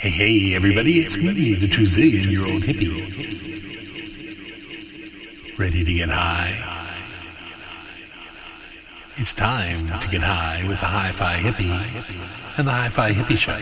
Hey, hey, everybody, it's me, the two zillion year old hippie. Ready to get high? It's time to get high with the Hi Fi Hippie and the Hi Fi Hippie Show.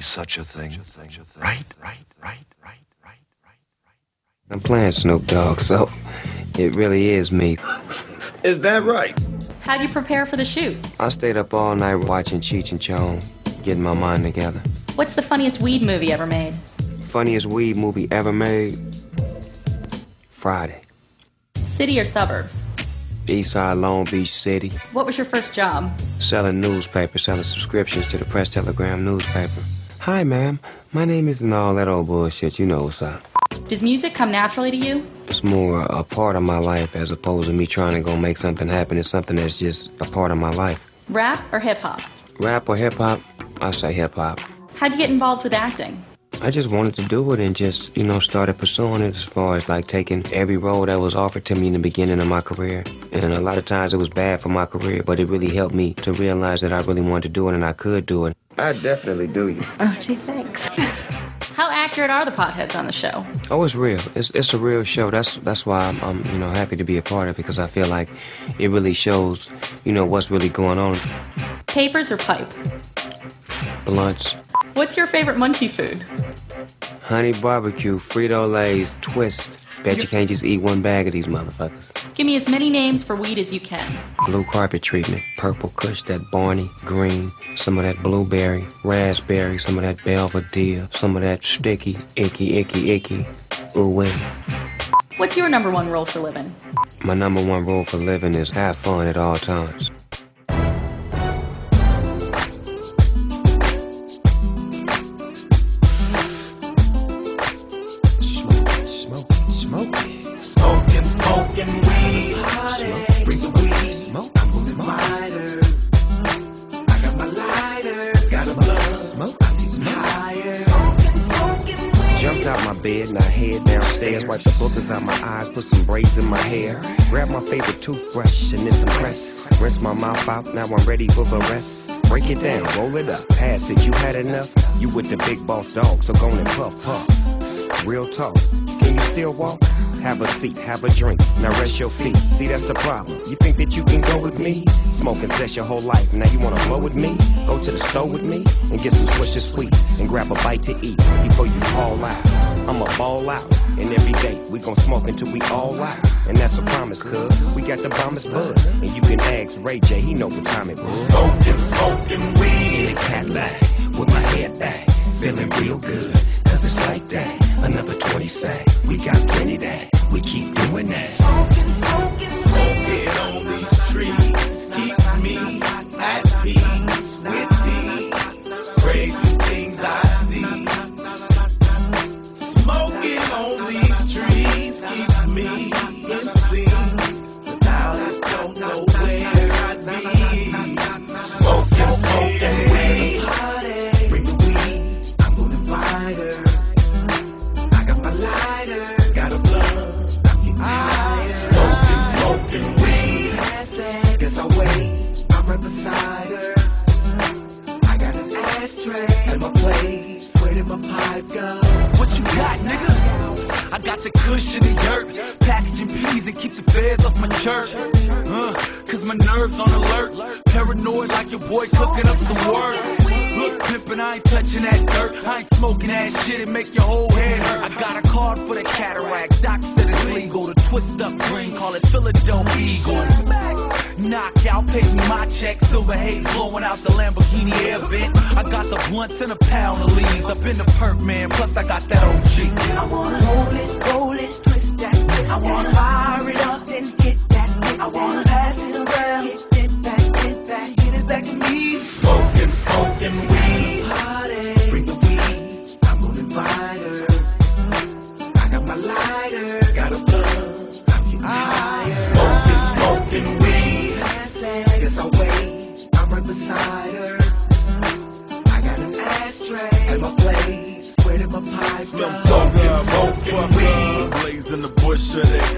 Such a thing. Right, right, right, right, right, right, right. I'm playing Snoop Dogg, so it really is me. Is that right? How do you prepare for the shoot? I stayed up all night watching Cheech and Chong, getting my mind together. What's the funniest weed movie ever made? Funniest weed movie ever made? Friday. City or suburbs? Eastside Long Beach City. What was your first job? Selling newspapers, selling subscriptions to the Press Telegram newspaper. Hi, ma'am. My name isn't all that old bullshit. You know what's up. Does music come naturally to you? It's more a part of my life as opposed to me trying to go make something happen. It's something that's just a part of my life. Rap or hip hop? Rap or hip hop? I say hip hop. How'd you get involved with acting? I just wanted to do it and just, you know, started pursuing it as far as like taking every role that was offered to me in the beginning of my career. And a lot of times it was bad for my career, but it really helped me to realize that I really wanted to do it and I could do it. I definitely do you. Oh, gee, thanks. How accurate are the potheads on the show? Oh, it's real. It's it's a real show. That's that's why I'm, I'm you know happy to be a part of it because I feel like it really shows you know what's really going on. Papers or pipe? Blunts. What's your favorite munchie food? Honey barbecue, Frito Lay's, twist. Bet you can't just eat one bag of these motherfuckers. Give me as many names for weed as you can. Blue carpet treatment, purple kush, that Barney, green, some of that blueberry, raspberry, some of that Belvedere, some of that sticky, icky, icky, icky. Ooh, wait. What's your number one rule for living? My number one rule for living is have fun at all times. Toothbrush and then some press. Rinse my mouth out, now I'm ready for the rest. Break it down, roll it up, pass it. You had enough? You with the big boss dog, so go and puff, puff. Real talk, can you still walk? Have a seat, have a drink, now rest your feet. See, that's the problem. You think that you can go with me? Smoking sex your whole life, now you wanna blow with me? Go to the store with me and get some Swisher Sweets and grab a bite to eat before you fall out. I'ma ball out, and every day we gon' smoke until we all out. And that's a promise, cuz we got the bombest bud. And you can ask Ray J, he know what time it was. Smoking, smoking weed in a Cadillac with my head back, feeling real good. Cause it's like that. Another 20 sack, we got plenty that. We keep doing that. Smoking, smoking, smoking on these trees keeps me got, the cushion, the dirt, packaging peas and keep the feds off my church. Uh, Cause my nerves on alert. Paranoid like your boy cooking up some work. Look, pimpin', I ain't touching that dirt. I ain't smoking that shit and make your whole head hurt. I got a card for the cataract. Doc said it's legal to twist up green, call it Philadelphia Eagle. Knockout, pay me my check. Silver haze blowing out the Lamborghini air vent. I got the blunts and a pound of leaves. I've been the perk man, plus I got that OG. I wanna roll it, roll it, twist that, twist I wanna fire it up and get that. I wanna pass it around, get it back, get it back, get it back to me. Smoking, smoking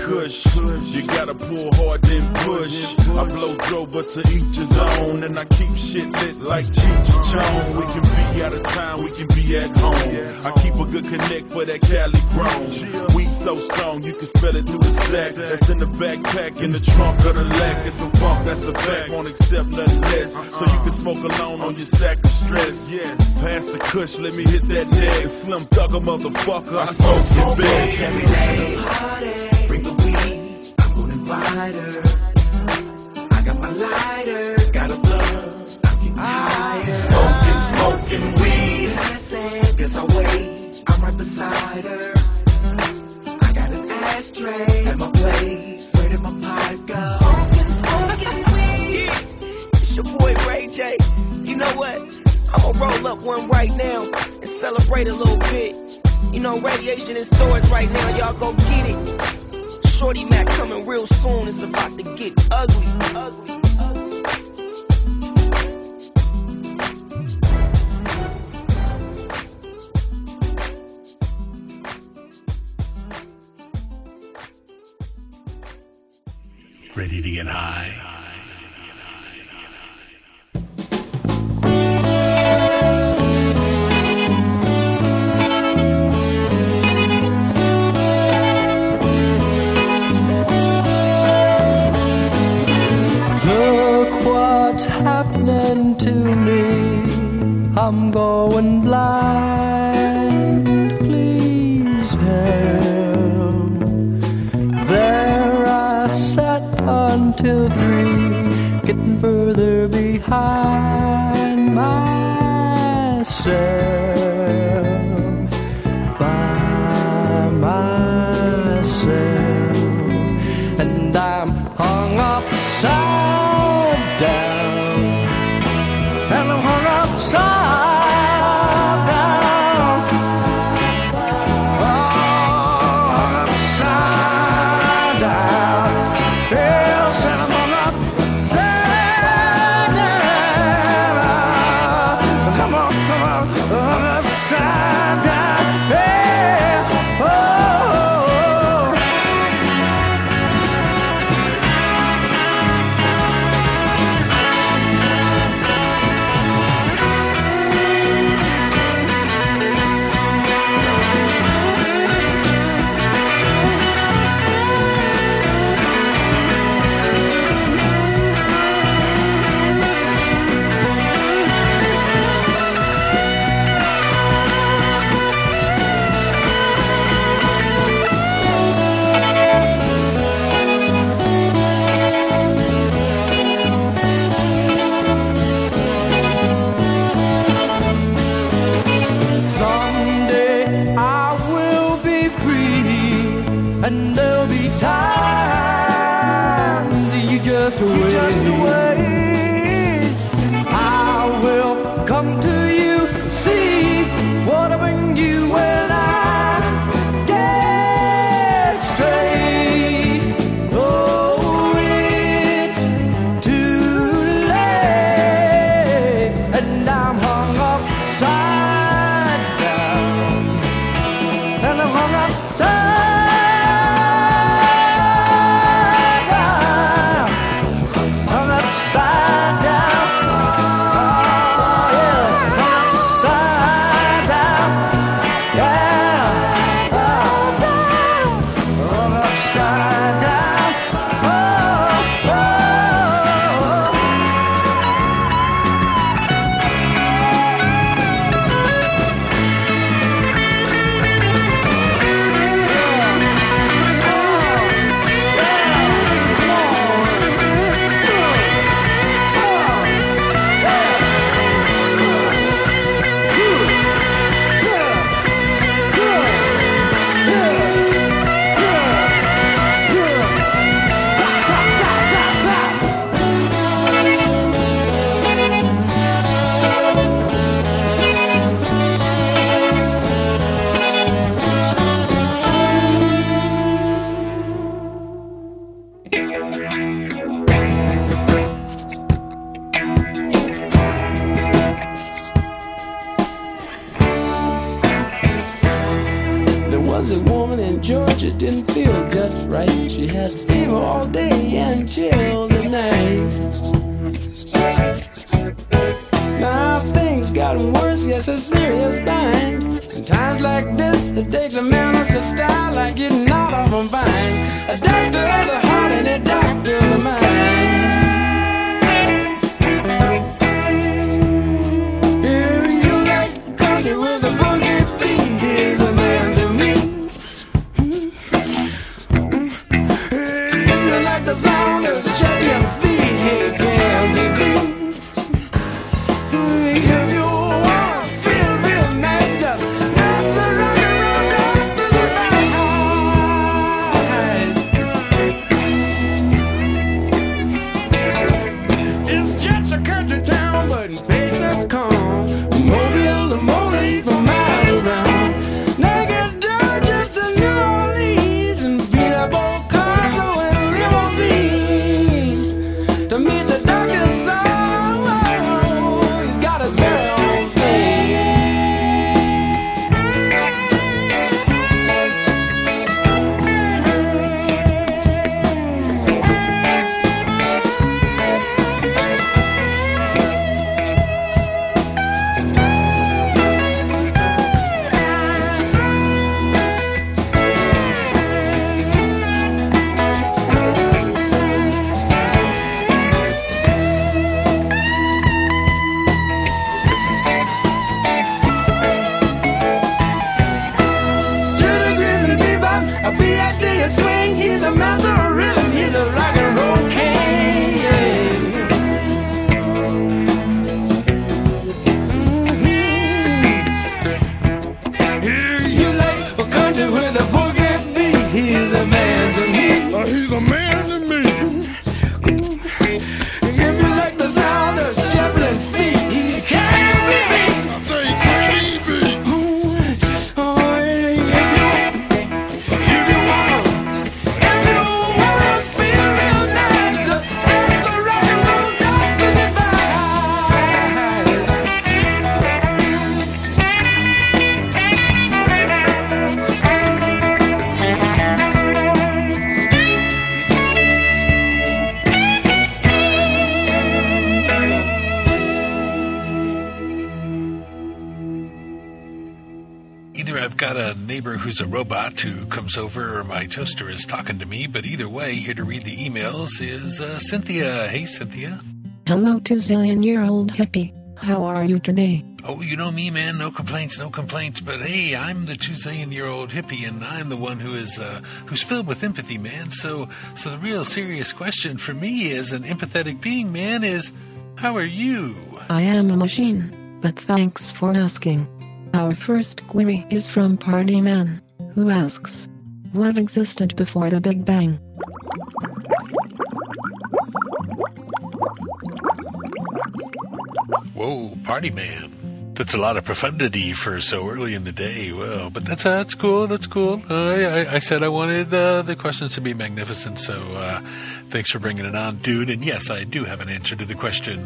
kush. You gotta pull hard then push. I blow throw, but to each his own. And I keep shit lit like Cheech Chong. We can be out of town, we can be at home. I keep a good connect for that Cali grown. We so strong, you can smell it through the sack. That's in the backpack, in the trunk of the leg. It's some funk, that's a fact. Won't accept nothing less. So you can smoke alone on your sack of stress. Pass the kush, let me hit that neck. Slim thugger motherfucker, I smoke your big. every day. Bring the weed. I'm gonna invite her. I got my lighter, got a blunt. I'm getting higher. Smoking, smoking weed. Passing, guess I'll wait. I'm right beside her. I got an ashtray at my place. Where did my pipe go? Smoking, smoking weed. It's your boy Ray J. You know what? I'ma roll up one right now and celebrate a little bit. You know, Raydiation in stores right now, y'all go get it. Shorty Mack coming real soon, it's about to get ugly. ugly, ugly. Ready to get high? I'm going blind. Please help. There I sat until three, getting further behind myself. free, and there'll be times you just wait. You just wait. It takes a man with a style like getting out of a vine. A doctor of the heart and a doctor of the mind. Who's a robot who comes over or my toaster is talking to me, but either way, here to read the emails is uh, Cynthia. Hey, Cynthia. Hello, two zillion year old hippie. How are you today? Oh, you know me, man. No complaints, no complaints. But hey, I'm the two zillion year old hippie, and I'm the one who is uh, who's filled with empathy, man. So, so the real serious question for me as an empathetic being, man, is how are you? I am a machine, but thanks for asking. Our first query is from Party Man, who asks, What existed before the Big Bang? Whoa, party man. That's a lot of profundity for so early in the day. Well, but that's uh, that's cool. That's cool. Uh, I, I said I wanted uh, the questions to be magnificent, so uh, thanks for bringing it on, dude. And yes, I do have an answer to the question: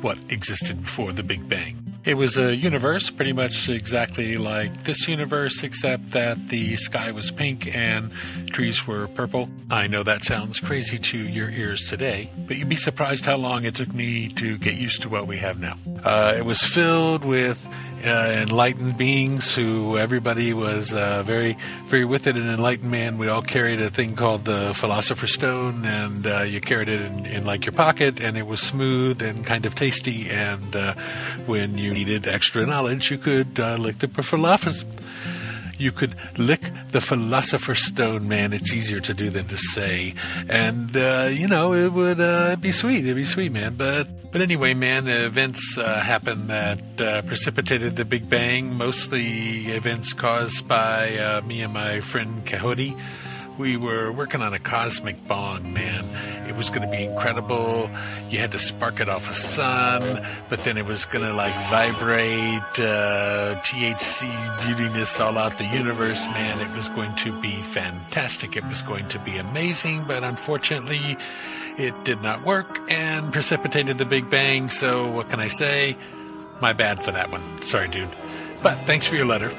What existed before the Big Bang? It was a universe pretty much exactly like this universe, except that the sky was pink and trees were purple. I know that sounds crazy to your ears today, but you'd be surprised how long it took me to get used to what we have now. Uh, it was filled with enlightened beings who everybody was uh, very, very with it. An enlightened man, we all carried a thing called the Philosopher's Stone, and uh, you carried it in, in like your pocket, and it was smooth and kind of tasty. And uh, when you needed extra knowledge, you could uh, lick the philosopher's. You could lick the philosopher's stone, man. It's easier to do than to say, and uh, you know it would uh, be sweet. It'd be sweet, man. But but anyway, man, events uh, happened that uh, precipitated the Big Bang. Mostly events caused by uh, me and my friend Coyote. We were working on a cosmic bong, man. It was going to be incredible. You had to spark it off a sun, but then it was going to like vibrate, uh, THC beautiness all out the universe, man. It was going to be fantastic. It was going to be amazing, but unfortunately, it did not work and precipitated the Big Bang. So, what can I say? My bad for that one. Sorry, dude. But thanks for your letter.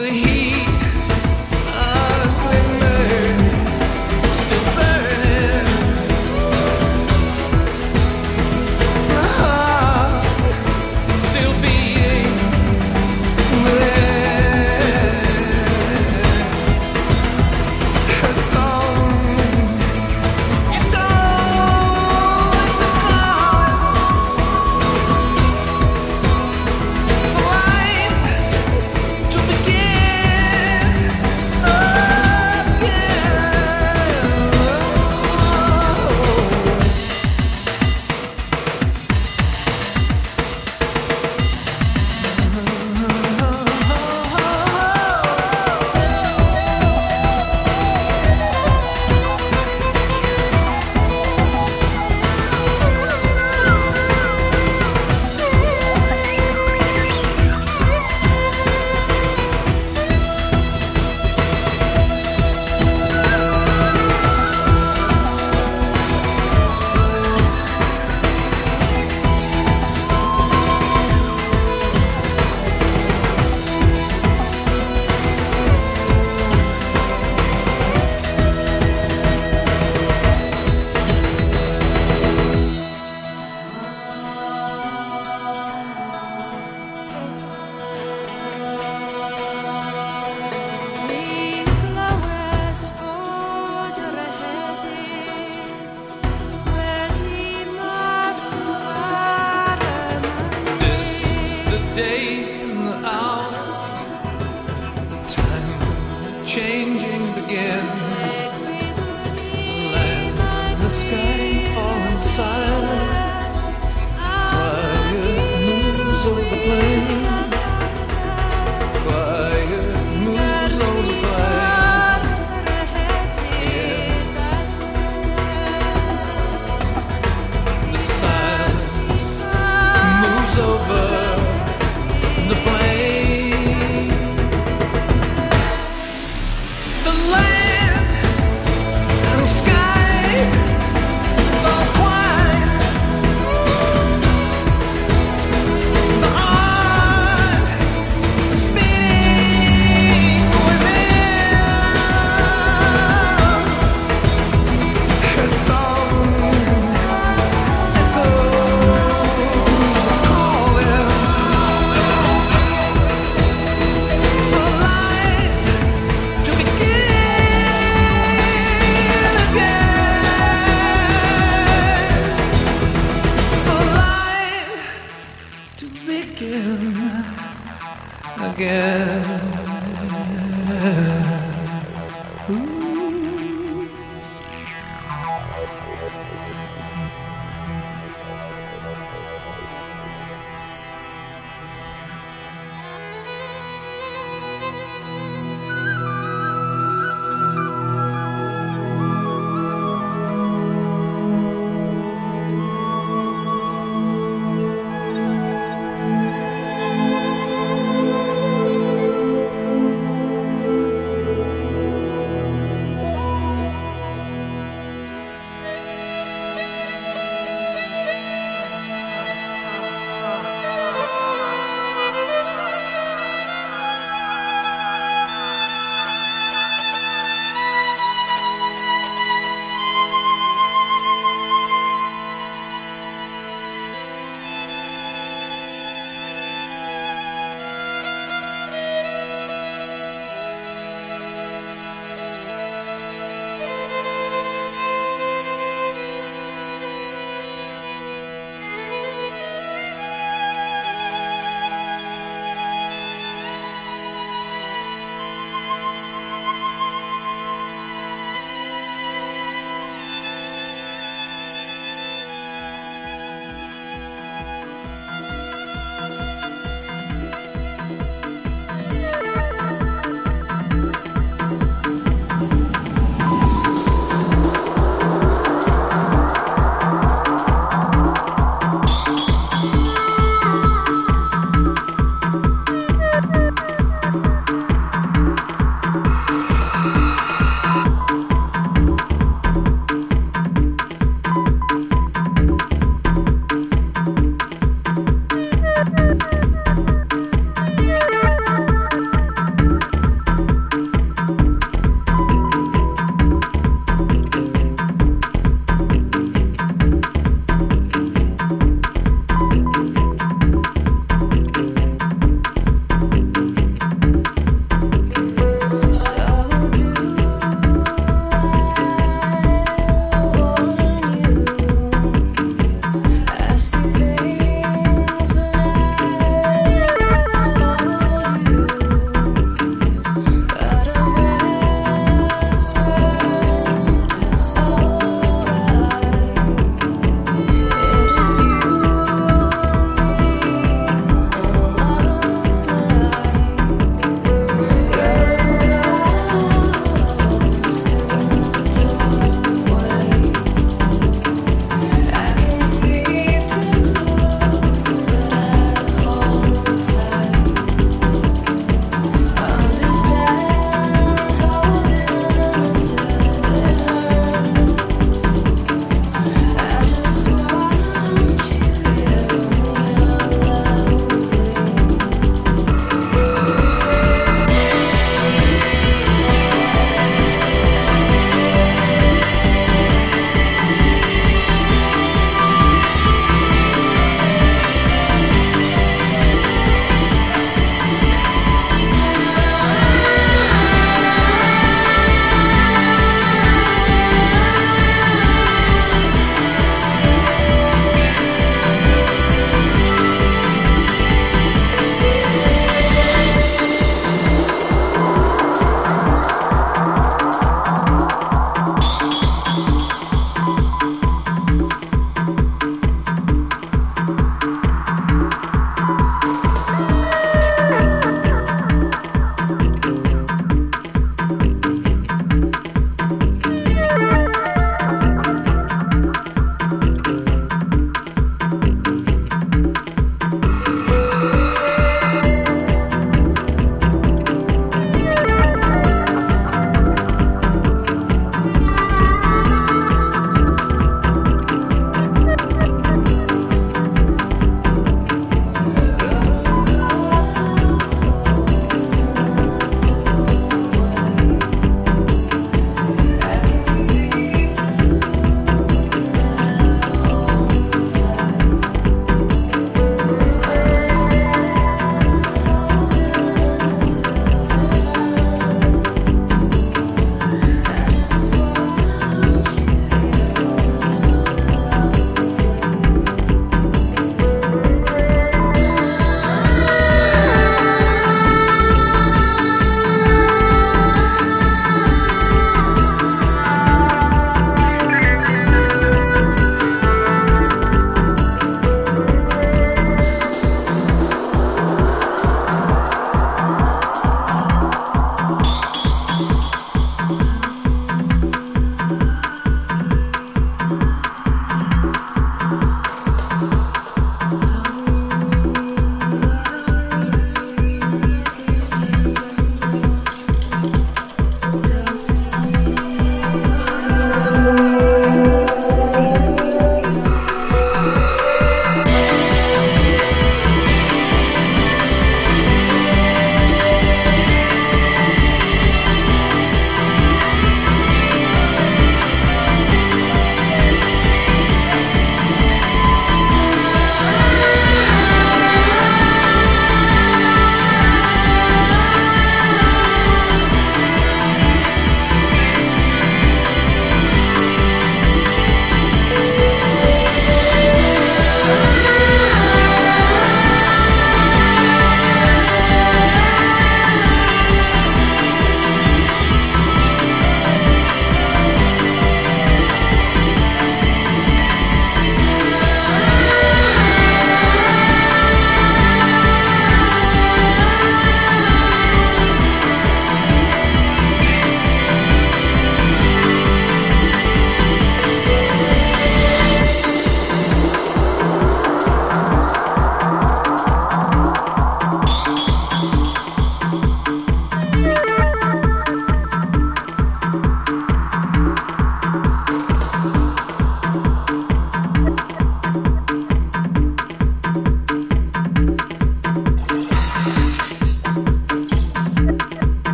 The heat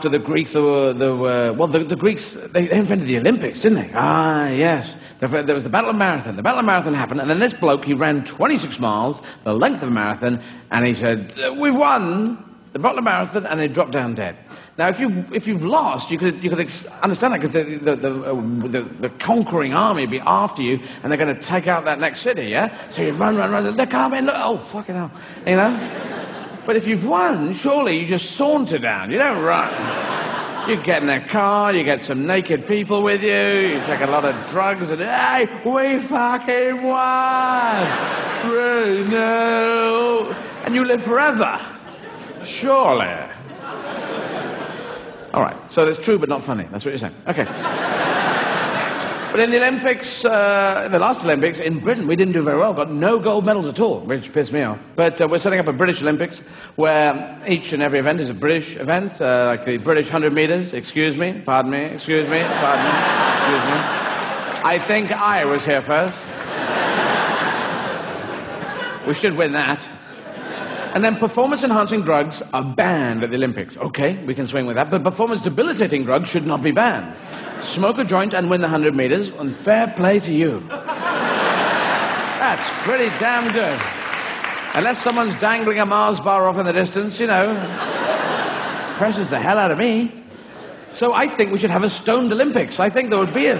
after the Greeks, there were, there were well, the, the Greeks, they invented the Olympics, didn't they? Ah, yes. There was the Battle of Marathon. The Battle of Marathon happened, and then this bloke, he ran 26 miles, the length of a marathon, and he said, we've won the Battle of Marathon, and they dropped down dead. Now, if you've, if you've lost, you could, you could understand that because the, the, the, uh, the, the conquering army would be after you and they're going to take out that next city, yeah? So you run, run, run, they're coming, look, oh, fucking hell, you know? But if you've won, surely you just saunter down, you don't run. You get in a car, you get some naked people with you, you take a lot of drugs, and hey, we fucking won! Three, no! And you live forever. Surely. All right, so that's true but not funny. That's what you're saying. Okay. But in the Olympics, uh, in the last Olympics, in Britain, we didn't do very well. Got no gold medals at all, which pissed me off. But uh, we're setting up a British Olympics where each and every event is a British event, uh, like the British 100 meters. Excuse me, pardon me, excuse me, pardon me, excuse me. I think I was here first. We should win that. And then performance enhancing drugs are banned at the Olympics. Okay, we can swing with that. But performance debilitating drugs should not be banned. Smoke a joint and win the 100 meters, and fair play to you. That's pretty damn good. Unless someone's dangling a Mars bar off in the distance, you know. Presses the hell out of me. So I think we should have a stoned Olympics. I think there would be a.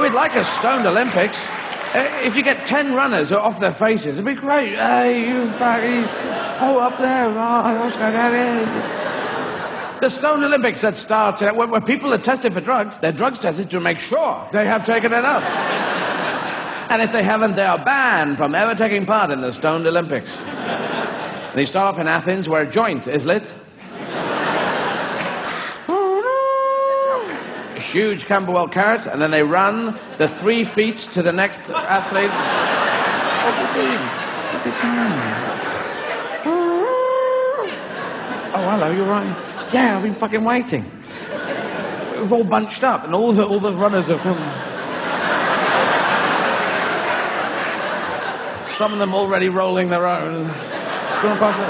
We'd like a stoned Olympics. Uh, if you get 10 runners off their faces, it'd be great. Hey, you fucking. Oh, up there. Oh, what's going on? The Stone Olympics that start uh, where, where people are tested for drugs, their drugs tested to make sure they have taken enough. and if they haven't, they are banned from ever taking part in the Stone Olympics. they start off in Athens, where a joint is lit. A huge Camberwell carrot, and then they run the three feet to the next athlete. What do you mean? Take your time. Oh, hello, you're right. Yeah, I've been fucking waiting. We've all bunched up, and all the, all the runners have come. Some of them already rolling their own. Going past it.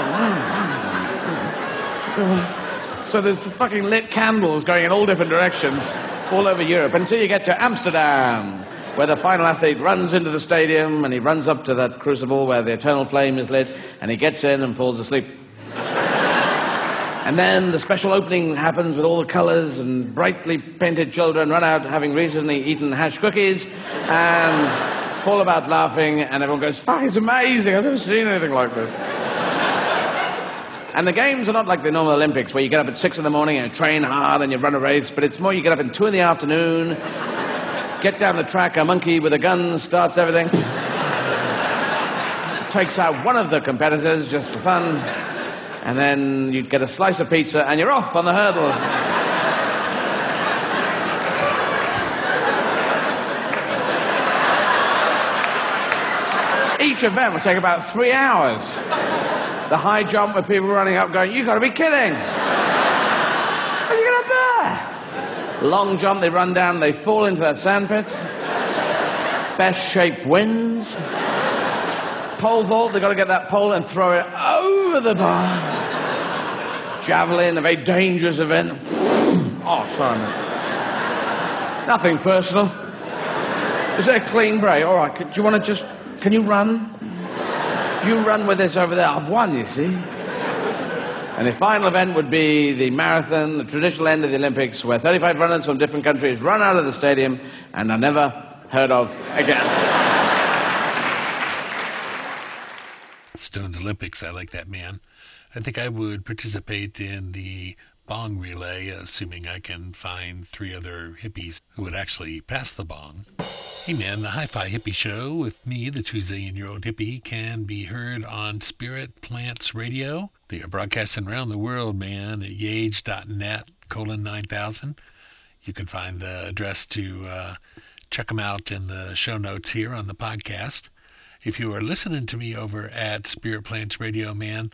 Mm, mm, mm. So there's the fucking lit candles going in all different directions all over Europe until you get to Amsterdam, where the final athlete runs into the stadium and he runs up to that crucible where the eternal flame is lit and he gets in and falls asleep. And then the special opening happens with all the colors and brightly painted children run out having recently eaten hash cookies and fall about laughing and everyone goes, fuck, it's amazing. I've never seen anything like this. And the games are not like the normal Olympics where you get up at six in the morning and train hard and you run a race, but it's more you get up at two in the afternoon, get down the track, a monkey with a gun starts everything, takes out one of the competitors just for fun, and then you'd get a slice of pizza and you're off on the hurdles. Each event will take about three hours. The high jump with people running up going, You've gotta be kidding. How you get up there? Long jump, they run down, they fall into that sandpit. Best shape wins. Pole vault, they've got to get that pole and throw it over the bar. Javelin, a very dangerous event. Oh, sorry. Nothing personal. Is there a clean break? All right, do you want to just, can you run? If you run with this over there, I've won, you see. And the final event would be the marathon, the traditional end of the Olympics, where 35 runners from different countries run out of the stadium and are never heard of again. Stoned Olympics, I like that man. I think I would participate in the bong relay, assuming I can find three other hippies who would actually pass the bong. Hey man, the Hi Fi Hippie Show with me, the two zillion year old hippie, can be heard on Spirit Plants Radio. They are broadcasting around the world, man, at yage.net colon 9000. You can find the address to uh, check them out in the show notes here on the podcast. If you are listening to me over at Spirit Plants Radio, man,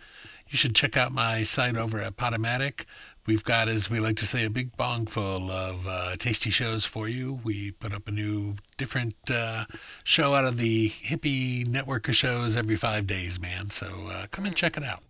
you should check out my site over at Podomatic. We've got, as we like to say, a big bong full of uh, tasty shows for you. We put up a new, different uh, show out of the hippie network of shows every five days, man. So uh, come and check it out.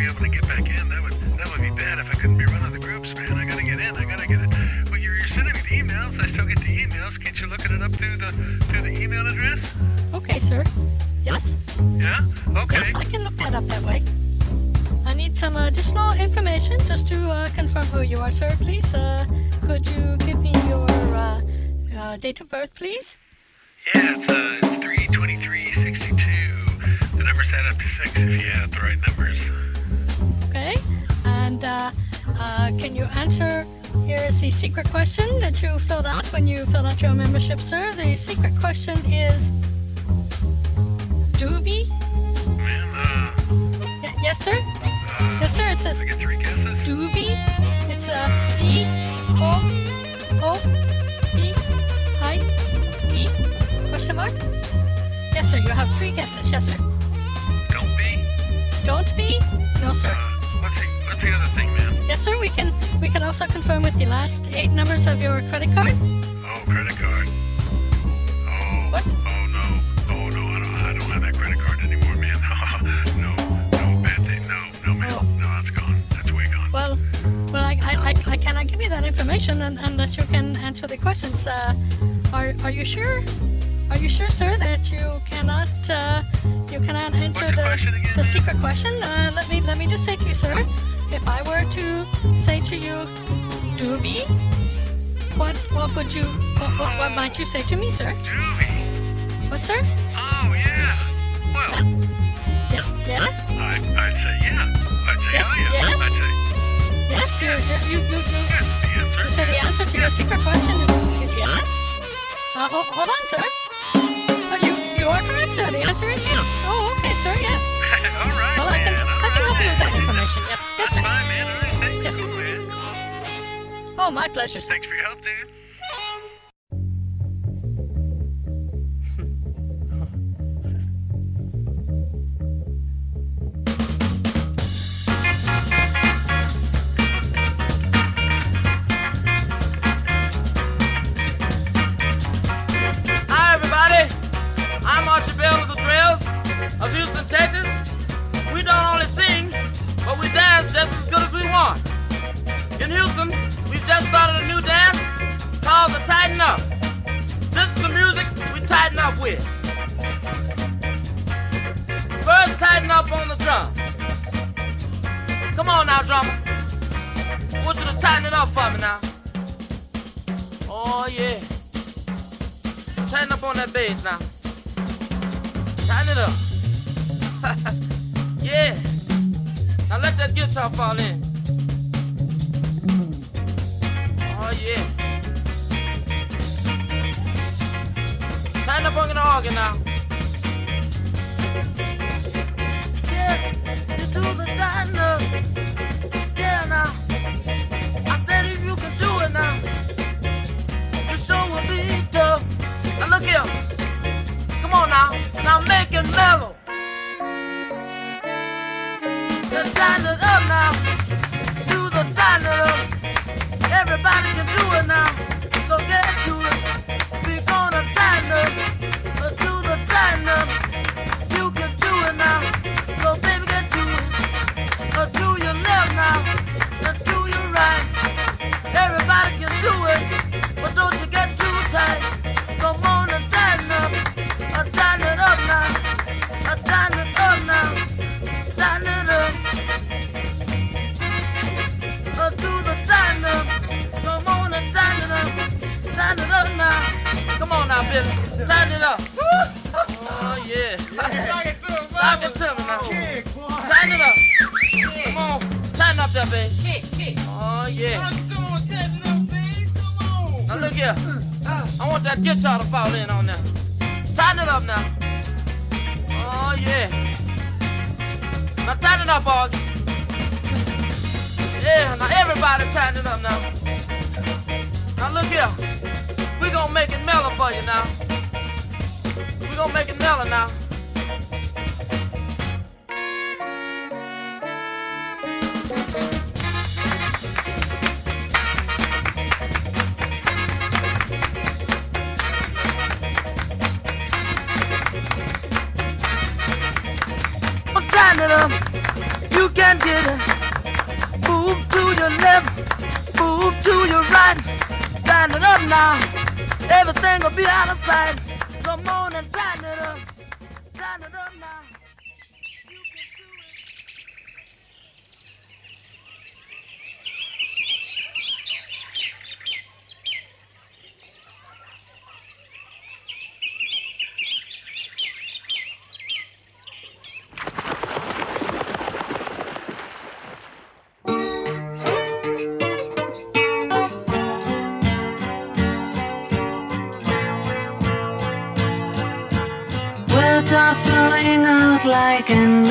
Be able to get back in. That would that would be bad if I couldn't be running the groups, man. I gotta get in. I gotta get it. Well, you're, you're sending me the emails. I still get the emails. Can't you look it up through the through the email address? Okay, sir. Yes? Yeah. Okay. Yes, I can look that up that way. I need some additional information just to uh, confirm who you are, sir, please. Uh, could you give me your uh, uh, date of birth, please? Yeah, it's uh, it's three twenty three sixty two. The numbers add up to six if you add the right numbers. Okay. And uh, uh, can you answer? Here is the secret question that you filled out when you filled out your membership, sir. The secret question is Doobie? Uh, Y- yes, sir? yes, sir. It says I get three guesses. Doobie. It's uh, D O O B I E question mark? Yes, sir. You have three guesses. Yes, sir. Don't be. Don't be? No, sir. What's the what's the other thing, man? Yes, sir. We can we can also confirm with the last eight numbers of your credit card. Oh, credit card. Oh. What? Oh no. Oh no. I don't. I don't have that credit card anymore, man. no. No. Bad thing. No. No, man. No, that's gone. That's way gone. Well, well, I, I, I, I cannot give you that information un- unless you can answer the questions. Uh, are, are you sure? Are you sure, sir, that you cannot, uh, you cannot answer the, the secret question? Uh, let me, let me just say to you, sir, if I were to say to you, Doobie, what, what would you, what, what, what might you say to me, sir? Doobie. What, sir? Oh yeah. Well. Yeah. Yeah. I I'd say yeah. I'd say Yes, oh yeah. yes. I'd say Yes, you, you, you, you, you, yes. The answer. you say the answer to your secret question is, is yes. Uh, hold, hold on, sir. You, you are correct, sir. The answer is yes. Oh, okay, sir. Yes. All right, Well, I can, man. I can help you with that information. Yes, yes, That's sir. fine, man. All right. Thanks. Yes, sir. Cool, man. Oh, my pleasure, sir. Thanks for your help, dude. Just as good as we want. In Houston, we just started a new dance called the Tighten Up. This is the music we tighten up with. First, tighten up on the drum. Come on now, drummer. I want you to tighten it up for me now. Oh, yeah. Tighten up on that bass now. Tighten it up. yeah. Now let that guitar fall in. Oh yeah. Tighten up on the organ now. Yeah, you do the now. I said if you can do it now, tough. Now look here. Come on now. Now make it mellow. Everybody can do it now. Now, Billy. Tighten it up. Oh, yeah. Sock it to me now. Tighten it up. Come on. Tighten up there, baby. Oh, yeah. Come on, tighten up, baby. Come on. Now look here. I want that guitar to fall in on there. Tighten it up now. Oh, yeah. Now tighten it up, Augie. Yeah, now everybody tighten it up now. Now look here. Gonna make it mellow for you now. We gonna make it mellow now.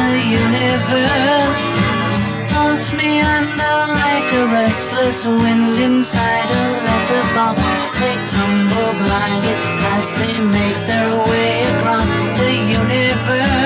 The universe. Floats me under like a restless wind inside a letterbox. They tumble blindly as they make their way across the universe.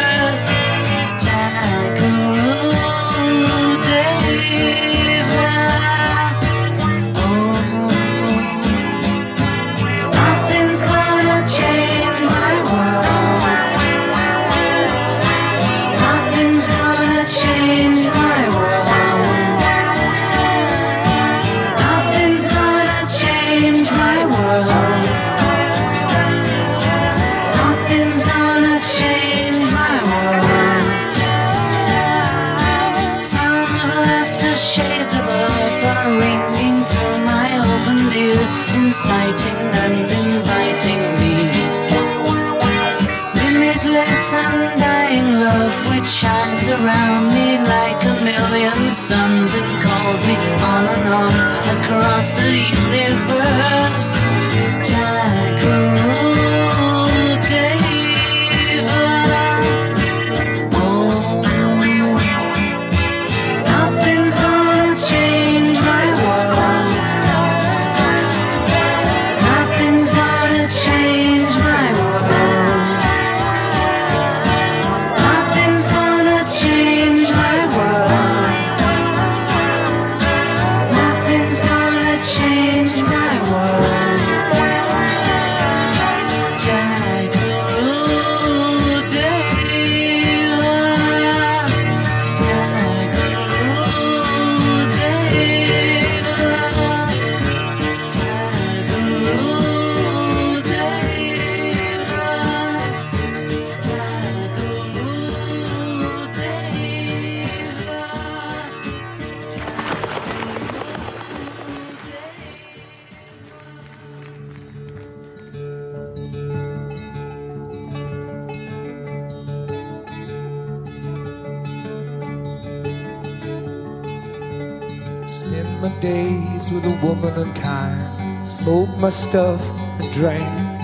My stuff and drank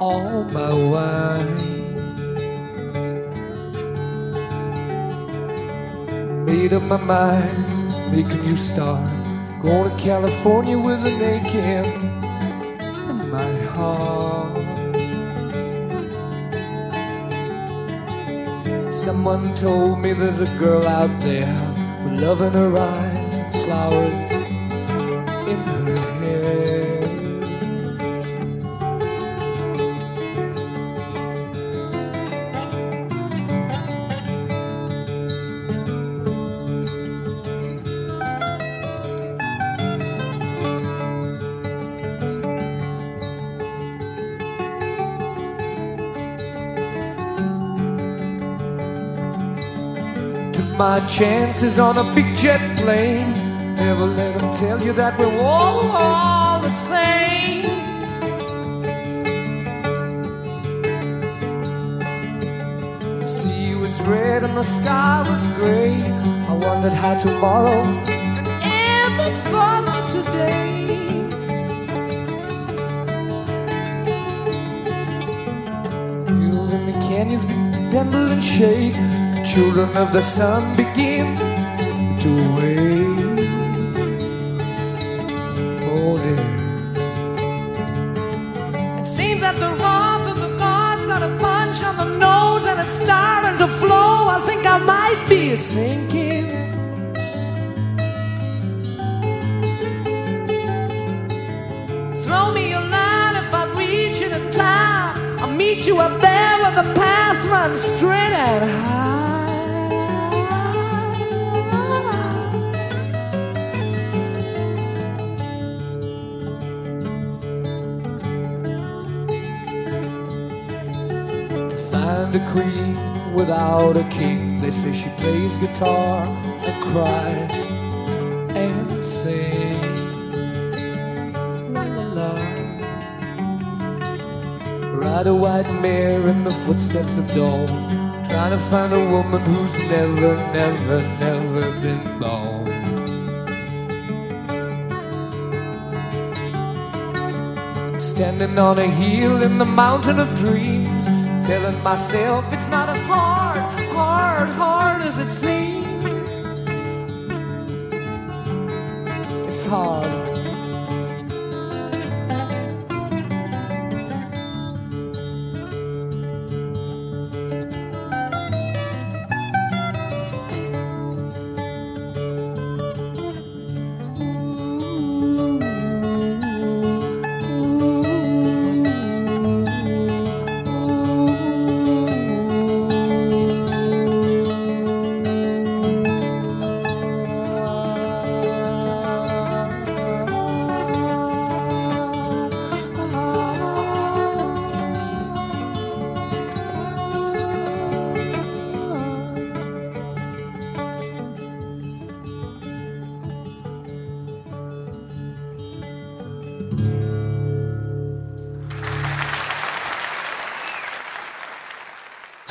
all my wine. Made up my mind, make a new start. Going to California with an aching in my heart. Someone told me there's a girl out there with love in her eyes and flowers my chances on a big jet plane. Never let them tell you that we're all, all the same. The sea was red and the sky was gray. I wondered how tomorrow could ever follow today. Hills and the canyons tremble and shake. Children of the sun begin to wake. Oh, dear. It seems that the wrath of the gods got a punch on the nose and it's starting to flow. I think I might be sinking. Throw me a line if I reach it in time. I'll meet you up there where the path runs straight and high. Cries and sings. La la la. Ride a white mare in the footsteps of dawn. Trying to find a woman who's never, never, never been born. Standing on a hill in the mountain of dreams, telling myself it's not as hard, hard, hard as it seems. Hard.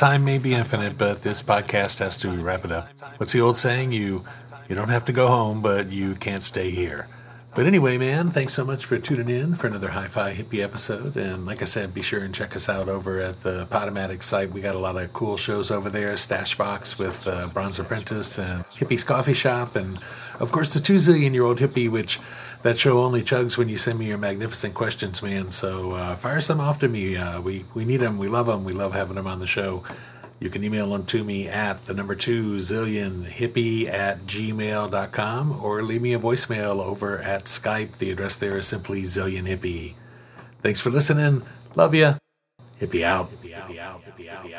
Time may be infinite, but this podcast has to wrap it up. What's the old saying? You you don't have to go home, but you can't stay here. But anyway, man, thanks so much for tuning in for another Hi-Fi Hippie episode. And like I said, be sure and check us out over at the Podomatic site. We got a lot of cool shows over there. Stashbox with uh, Bronze Apprentice and Hippie's Coffee Shop, and of course the two zillion year old hippie, which that show only chugs when you send me your magnificent questions, man. So uh, fire some off to me. Uh, we we need them. We love them. We love having them on the show. You can email them to me at the number two zillion hippie at gmail.com or leave me a voicemail over at Skype. The address there is simply zillion hippie. Thanks for listening. Love ya. Hippie out. Hippie out. Hippie out. Hippie out.